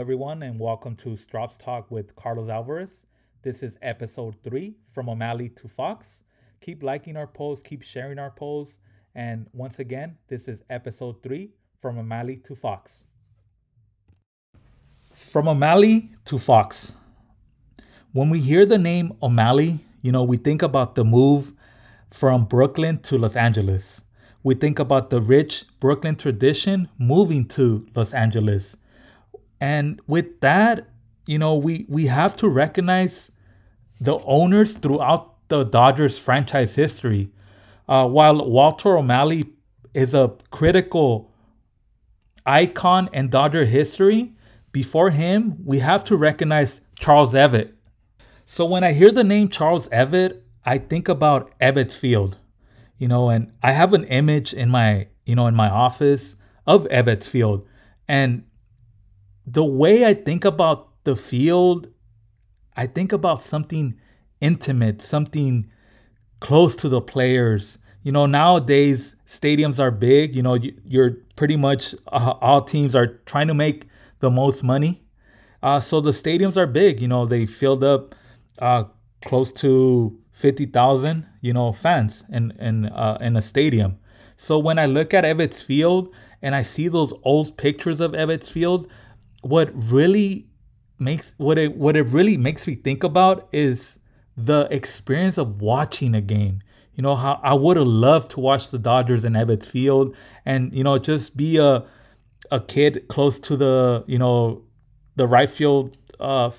everyone, and welcome to Strops Talk with Carlos Alvarez. This is episode three from O'Malley to Fox. Keep liking our posts, keep sharing our posts, and once again, this is episode three from O'Malley to Fox. From O'Malley to Fox. When we hear the name O'Malley, you know, we think about the move from Brooklyn to Los Angeles. We think about the rich Brooklyn tradition moving to Los Angeles. And with that, you know, we we have to recognize the owners throughout the Dodgers franchise history. Uh, while Walter O'Malley is a critical icon in Dodger history, before him, we have to recognize Charles Ebbets. So when I hear the name Charles Ebbets, I think about Ebbets Field, you know, and I have an image in my, you know, in my office of Ebbets Field. And the way I think about the field, I think about something intimate, something close to the players. You know, nowadays stadiums are big. You know, you're pretty much uh, all teams are trying to make the most money. Uh, so the stadiums are big. You know, they filled up uh, close to fifty thousand. You know, fans in in uh, in a stadium. So when I look at Ebbets Field and I see those old pictures of Ebbets Field, what really makes what it what it really makes me think about is the experience of watching a game. You know how I would have loved to watch the Dodgers in Ebbets Field, and you know just be a a kid close to the you know the right field uh,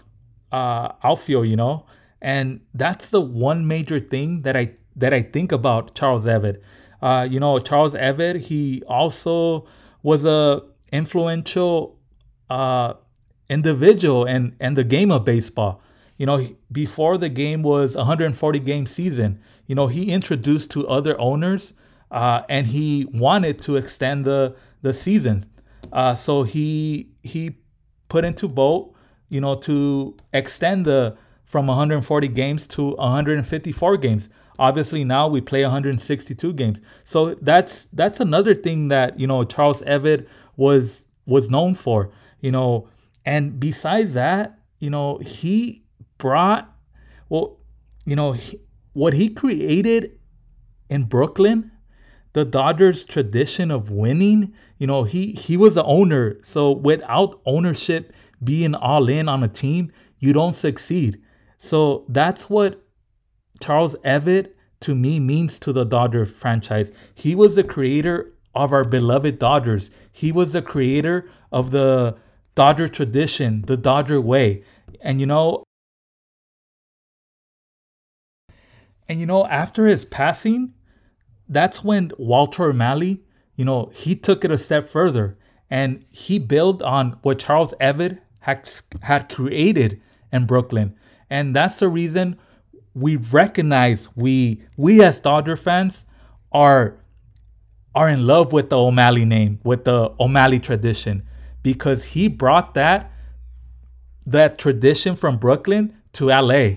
uh, outfield. You know, and that's the one major thing that I that I think about Charles Ebbets. Uh, you know, Charles Ebbets. He also was a influential uh, individual and and the game of baseball. You know, before the game was 140 game season, you know, he introduced to other owners uh, and he wanted to extend the the season. Uh, so he he put into vote, you know, to extend the from 140 games to 154 games. Obviously now we play 162 games. So that's that's another thing that, you know, Charles Ebbets was was known for you know, and besides that, you know, he brought, well, you know, he, what he created in Brooklyn, the Dodgers tradition of winning, you know, he he was the owner. So without ownership being all in on a team, you don't succeed. So that's what Charles Ebbets to me means to the Dodger franchise. He was the creator of our beloved Dodgers. He was the creator of the Dodger tradition, the Dodger way. And you know, and you know, after his passing, that's when Walter O'Malley, you know, he took it a step further and he built on what Charles Ebbets had, had created in Brooklyn. And that's the reason we recognize we we as Dodger fans are are in love with the O'Malley name, with the O'Malley tradition because he brought that that tradition from Brooklyn to LA.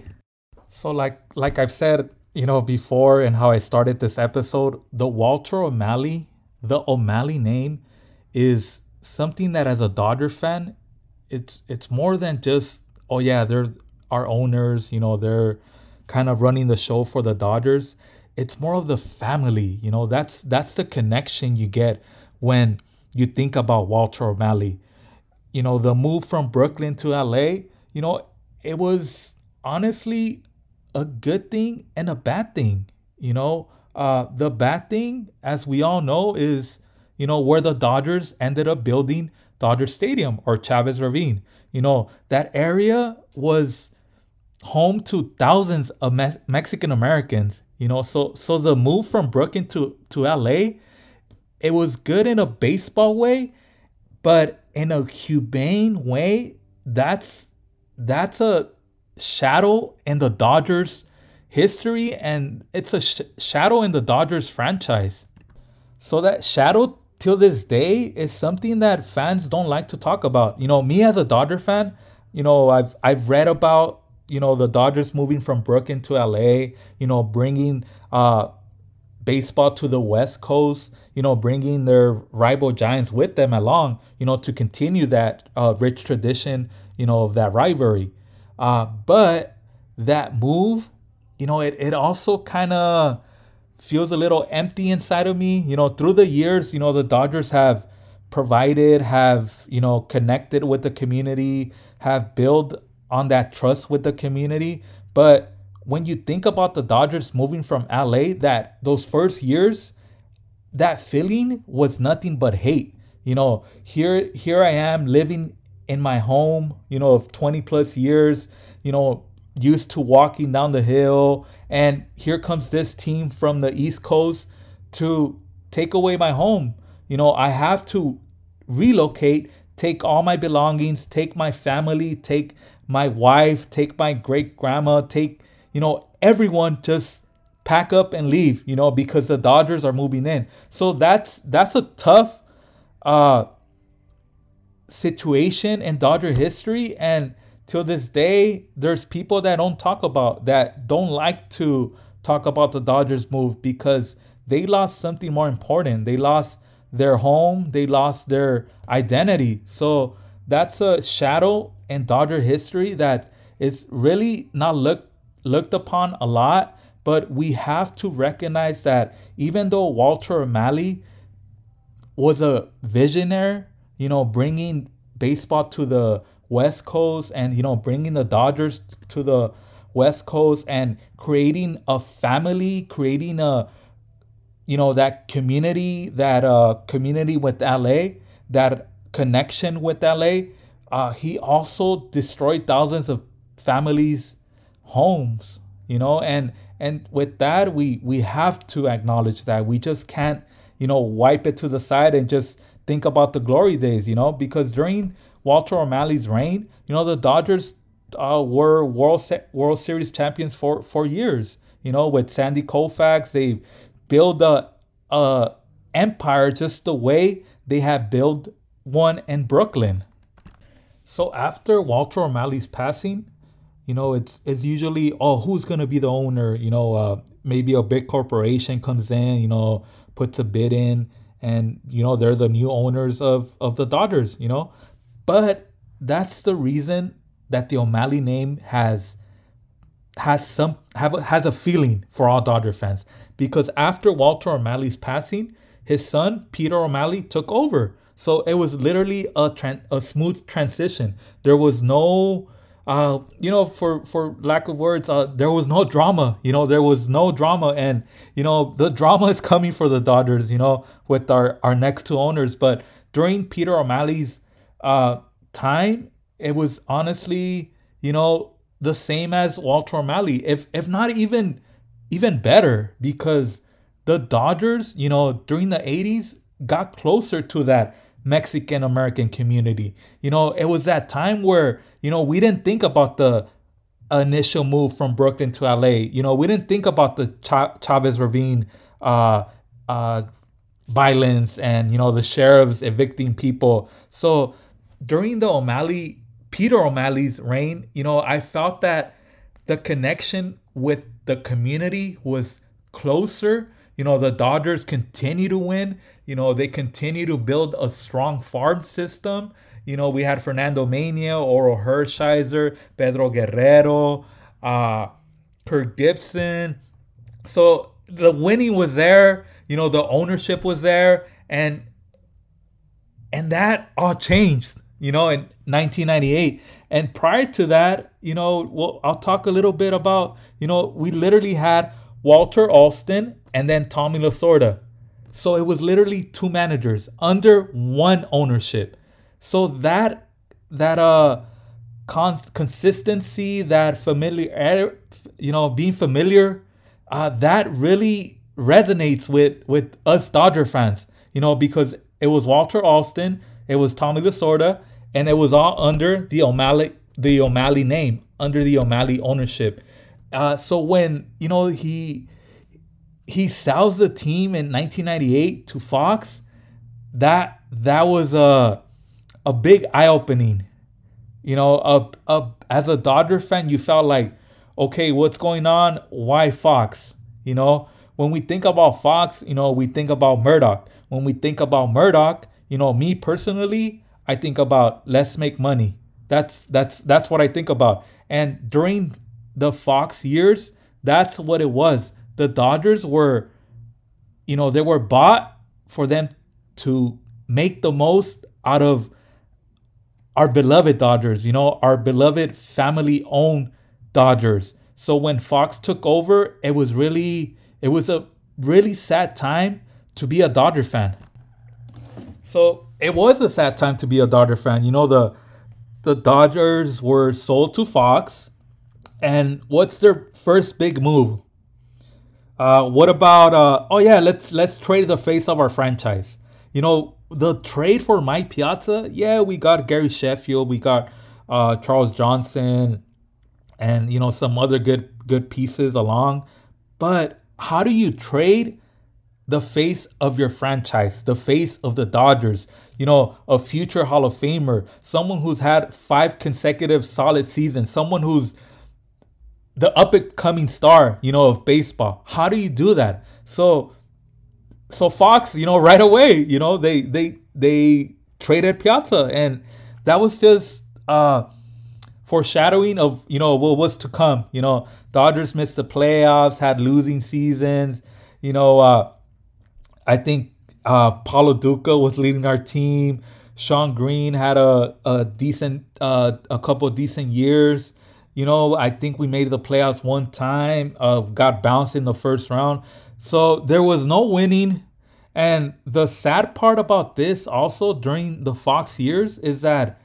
So like like I've said, you know, before and how I started this episode, the Walter O'Malley, the O'Malley name is something that as a Dodger fan, it's it's more than just oh yeah, they're our owners, you know, they're kind of running the show for the Dodgers. It's more of the family, you know, that's that's the connection you get when you think about Walter O'Malley. You know, the move from Brooklyn to LA, you know, it was honestly a good thing and a bad thing. You know, uh, the bad thing, as we all know, is, you know, where the Dodgers ended up building Dodger Stadium or Chavez Ravine. You know, that area was home to thousands of Me- Mexican Americans. You know, so so the move from Brooklyn to to LA it was good in a baseball way, but in a humane way, that's that's a shadow in the Dodgers history and it's a sh- shadow in the Dodgers franchise. So that shadow till this day is something that fans don't like to talk about. You know, me as a Dodger fan, you know, I've I've read about you know the Dodgers moving from Brooklyn to LA, you know, bringing uh baseball to the West Coast you know, bringing their rival giants with them along, you know, to continue that uh, rich tradition, you know, of that rivalry. Uh, but that move, you know, it, it also kind of feels a little empty inside of me. You know, through the years, you know, the Dodgers have provided, have, you know, connected with the community, have built on that trust with the community. But when you think about the Dodgers moving from LA, that those first years, that feeling was nothing but hate. You know, here here I am living in my home, you know, of 20 plus years, you know, used to walking down the hill, and here comes this team from the East Coast to take away my home. You know, I have to relocate, take all my belongings, take my family, take my wife, take my great grandma, take, you know, everyone just pack up and leave, you know, because the Dodgers are moving in. So that's that's a tough uh situation in Dodger history and till this day there's people that don't talk about that don't like to talk about the Dodgers move because they lost something more important. They lost their home, they lost their identity. So that's a shadow in Dodger history that is really not looked looked upon a lot, but we have to recognize that even though Walter O'Malley was a visionary, you know, bringing baseball to the West Coast and you know bringing the Dodgers to the West Coast and creating a family, creating a you know that community, that uh community with LA, that connection with LA. Uh, he also destroyed thousands of families' homes, you know, and and with that we we have to acknowledge that we just can't you know wipe it to the side and just think about the glory days, you know, because during Walter O'Malley's reign, you know, the Dodgers uh, were World Se- World Series champions for for years. You know, with Sandy Koufax, they built a, a empire just the way they had built one in Brooklyn. So after Walter O'Malley's passing, you know, it's it's usually oh who's gonna be the owner? You know, uh, maybe a big corporation comes in, you know, puts a bid in, and you know they're the new owners of of the Dodgers. You know, but that's the reason that the O'Malley name has has some have a, has a feeling for all Dodger fans because after Walter O'Malley's passing, his son Peter O'Malley took over. So it was literally a tran- a smooth transition. There was no uh, you know, for for lack of words, uh, there was no drama. You know, there was no drama, and you know, the drama is coming for the Dodgers. You know, with our our next two owners. But during Peter O'Malley's uh, time, it was honestly, you know, the same as Walter O'Malley, if if not even even better, because the Dodgers, you know, during the 80s got closer to that Mexican American community. You know, it was that time where, you know, we didn't think about the initial move from Brooklyn to LA. You know, we didn't think about the Ch- Chavez Ravine uh, uh, violence and, you know, the sheriffs evicting people. So during the O'Malley, Peter O'Malley's reign, you know, I felt that the connection with the community was closer. You know, the Dodgers continue to win. You know, they continue to build a strong farm system. You know, we had Fernando Mania, Orel Hershiser, Pedro Guerrero, uh, Kirk Gibson. So the winning was there. You know, the ownership was there, and and that all changed you know, in 1998. And prior to that, you know, well, I'll talk a little bit about, you know, we literally had Walter Alston and then Tommy Lasorda. So it was literally two managers under one ownership. So that that uh con- consistency, that familiar, you know, being familiar, uh, that really resonates with with us Dodger fans. You know, because it was Walter Alston, it was Tommy Lasorda, and it was all under the O'Malley the O'Malley name, under the O'Malley ownership. Uh, so when you know he he sells the team in 1998 to Fox, that that was a a big eye opening. You know, a, a, as a Dodger fan, you felt like, okay, what's going on? Why Fox? You know, when we think about Fox, you know, we think about Murdoch. When we think about Murdoch, you know, me personally, I think about let's make money. That's that's that's what I think about. And during the Fox years, that's what it was. The Dodgers were, you know, they were bought for them to make the most out of our beloved Dodgers, you know, our beloved family owned Dodgers. So when Fox took over, it was really it was a really sad time to be a Dodger fan. So it was a sad time to be a Dodger fan. You know, the the Dodgers were sold to Fox. And what's their first big move? Uh, what about uh, oh yeah, let's let's trade the face of our franchise. You know, the trade for Mike Piazza, yeah, we got Gary Sheffield, we got uh, Charles Johnson, and you know some other good good pieces along. But how do you trade the face of your franchise, the face of the Dodgers? You know, a future Hall of Famer, someone who's had five consecutive solid seasons, someone who's the up and coming star, you know, of baseball. How do you do that? So so Fox, you know, right away, you know, they they they traded Piazza, and that was just uh, foreshadowing of you know what was to come. You know, Dodgers missed the playoffs, had losing seasons. You know, uh, I think uh, Paul Lo Duca was leading our team. Shawn Green had a a decent uh, a couple decent years. You know, I think we made the playoffs one time. Uh, got bounced in the first round. So there was no winning. And the sad part about this also during the Fox years is that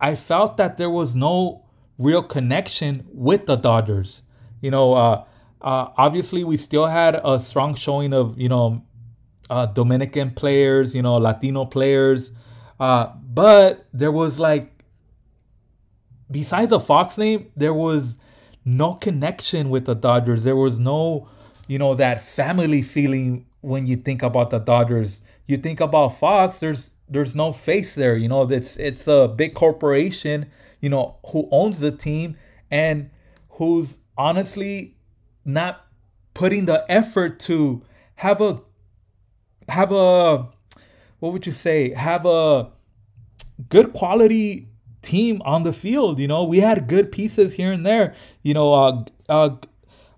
I felt that there was no real connection with the Dodgers. You know, uh, uh, obviously we still had a strong showing of, you know, uh, Dominican players, you know, Latino players. Uh, but there was like, besides the Fox name, there was no connection with the Dodgers. There was no you know that family feeling when you think about the Dodgers. You think about Fox, there's there's no face there. You know, it's it's a big corporation, you know, who owns the team and who's honestly not putting the effort to have a have a what would you say? Have a good quality team on the field. You know, we had good pieces here and there. You know, uh, uh,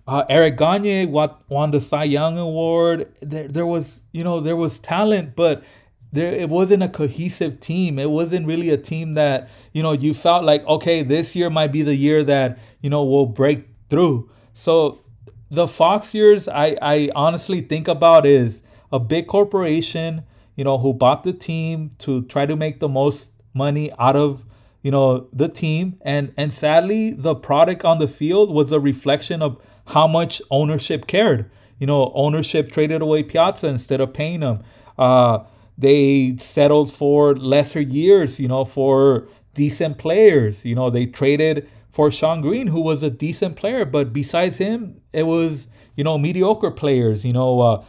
uh, Eric Gagne won the Cy Young Award. There, there was, you know, there was talent, but there it wasn't a cohesive team. It wasn't really a team that, you know, you felt like, okay, this year might be the year that, you know, we'll break through. So the Fox years, I, I honestly think about is a big corporation, you know, who bought the team to try to make the most money out of you know the team and and sadly the product on the field was a reflection of how much ownership cared. You know, ownership traded away Piazza instead of paying him. Uh, they settled for lesser years, you know, for decent players. You know, they traded for Shawn Green, who was a decent player, but besides him, it was, you know, mediocre players, you know, uh,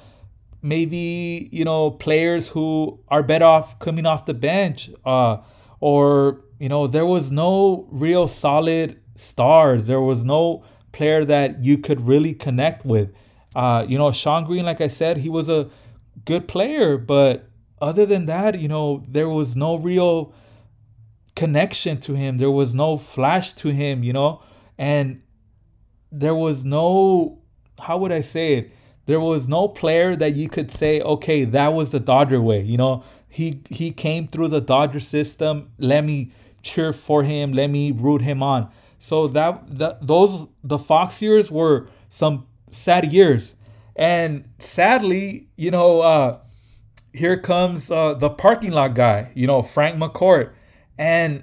maybe, you know, players who are better off coming off the bench. Uh, or, you know, there was no real solid stars. There was no player that you could really connect with. Uh, you know, Shawn Green, like I said, he was a good player, but other than that, you know, there was no real connection to him. There was no flash to him, you know, and there was no, how would I say it? There was no player that you could say, okay, that was the Dodger way, you know. He he came through the Dodger system. Let me cheer for him. Let me root him on. So that, that those the Fox years were some sad years, and sadly, you know, uh, here comes uh, the parking lot guy, you know, Frank McCourt, and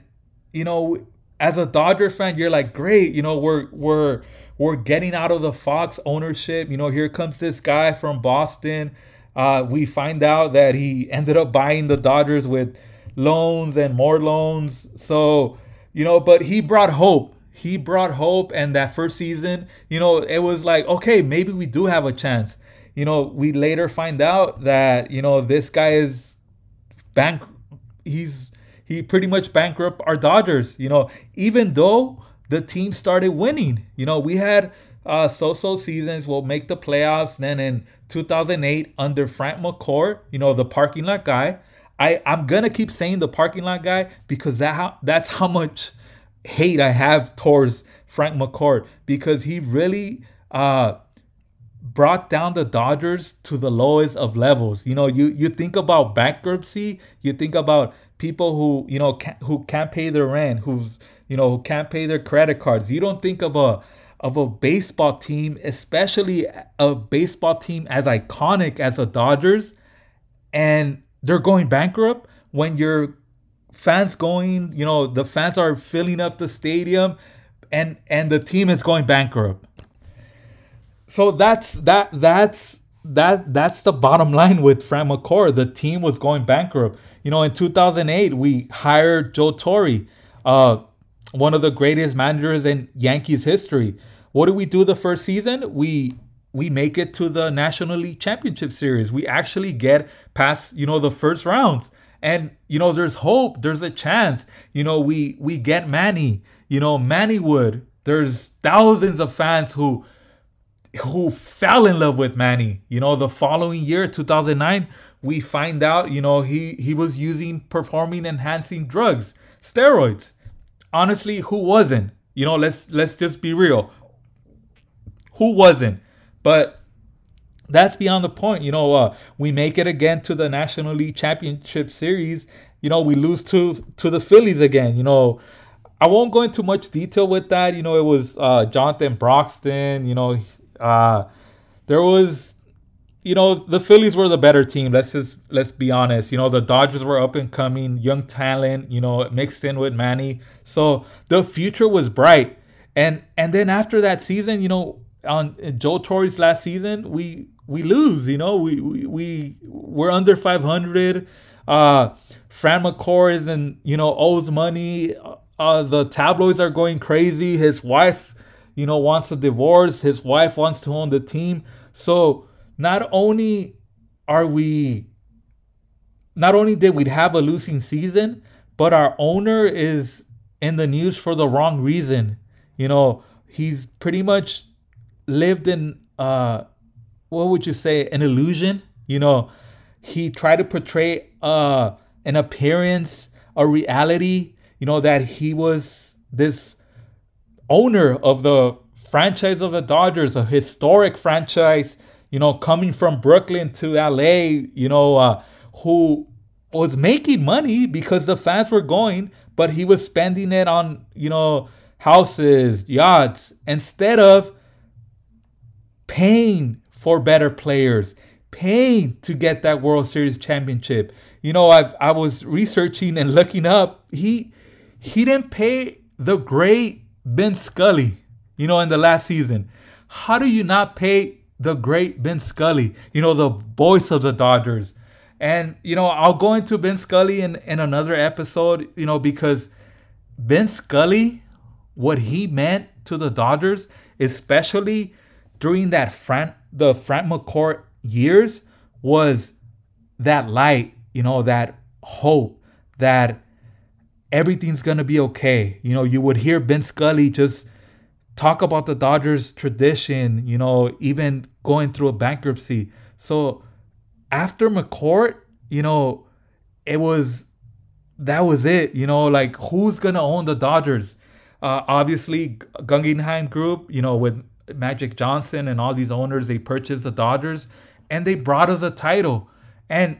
you know, as a Dodger fan, you're like, great, you know, we're we're we're getting out of the Fox ownership. You know, here comes this guy from Boston. Uh, we find out that he ended up buying the Dodgers with loans and more loans. So, you know, but he brought hope he brought hope and that first season you know it was like okay maybe we do have a chance you know we later find out that you know this guy is bank he's he pretty much bankrupt our dodgers you know even though the team started winning you know we had uh, so-so seasons. We'll make the playoffs. Then in 2008, under Frank McCourt, you know, the parking lot guy. I I'm gonna keep saying the parking lot guy because that how, that's how much hate I have towards Frank McCourt because he really uh brought down the Dodgers to the lowest of levels. You know, you you think about bankruptcy, you think about people who you know can, who can't pay their rent, who's you know who can't pay their credit cards. You don't think of a of a baseball team, especially a baseball team as iconic as the Dodgers, and they're going bankrupt when your fans going, you know, the fans are filling up the stadium and and the team is going bankrupt. So that's that that's that that's the bottom line with Frank McCourt. The team was going bankrupt. You know, in 2008, we hired Joe Torre, uh, one of the greatest managers in Yankees history. What do we do the first season? We we make it to the National League Championship Series. We actually get past, you know, the first rounds. And you know, there's hope, there's a chance. You know, we we get Manny, you know, Manny Wood. There's thousands of fans who who fell in love with Manny. You know, the following year, 2009, we find out, you know, he he was using performing enhancing drugs, steroids. Honestly, who wasn't? You know, let's let's just be real. Who wasn't? But that's beyond the point. You know, uh, we make it again to the National League Championship Series. You know, we lose to to the Phillies again. You know, I won't go into much detail with that. You know, it was uh, Jonathan Broxton. You know, uh, there was, you know, the Phillies were the better team. Let's just let's be honest. You know, the Dodgers were up and coming, young talent. You know, mixed in with Manny, so the future was bright. And and then after that season, you know, on Joe Torre's last season, we we lose. You know, we we, we we're under 500. Uh, Frank McCourt isn't you know owes money. Uh, the tabloids are going crazy. His wife, you know, wants a divorce. His wife wants to own the team. So not only are we, not only did we have a losing season, but our owner is in the news for the wrong reason. You know, he's pretty much lived in uh what would you say an illusion you know he tried to portray uh an appearance a reality you know that he was this owner of the franchise of the Dodgers a historic franchise you know coming from Brooklyn to LA you know uh who was making money because the fans were going but he was spending it on you know houses yachts instead of paying for better players, paying to get that World Series championship. You know, I I was researching and looking up. He he didn't pay the great Vin Scully, you know, in the last season. How do you not pay the great Vin Scully, you know, the voice of the Dodgers? And, you know, I'll go into Vin Scully in, in another episode, you know, because Vin Scully, what he meant to the Dodgers, especially during that Frank the Frank McCourt years was that light, you know, that hope that everything's gonna be okay. You know, you would hear Vin Scully just talk about the Dodgers tradition, you know, even going through a bankruptcy. So after McCourt, you know, it was that was it. You know, like who's gonna own the Dodgers? Uh, obviously, Guggenheim Group, you know, with Magic Johnson and all these owners, they purchased the Dodgers and they brought us a title. And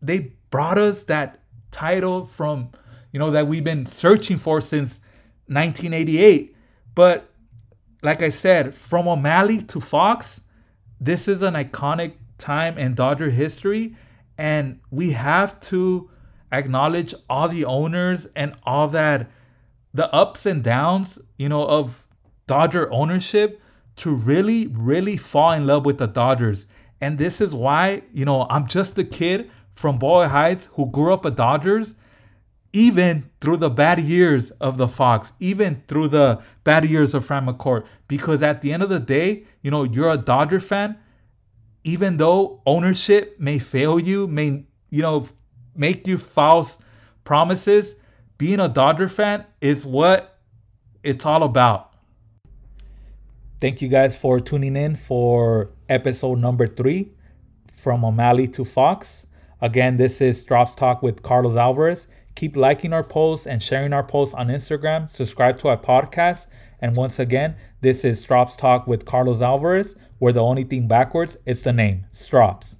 they brought us that title from, you know, that we've been searching for since 1988. But like I said, from O'Malley to Fox, this is an iconic time in Dodger history. And we have to acknowledge all the owners and all that, the ups and downs, you know, of Dodger ownership to really, really fall in love with the Dodgers. And this is why, you know, I'm just a kid from Boyle Heights who grew up a Dodgers, even through the bad years of the Fox, even through the bad years of Frank McCourt. Because at the end of the day, you know, you're a Dodger fan, even though ownership may fail you, may, you know, make you false promises, being a Dodger fan is what it's all about. Thank you guys for tuning in for episode number three from O'Malley to Fox. Again, this is Strops Talk with Carlos Alvarez. Keep liking our posts and sharing our posts on Instagram. Subscribe to our podcast. And once again, this is Strops Talk with Carlos Alvarez, where the only thing backwards is the name, Strops.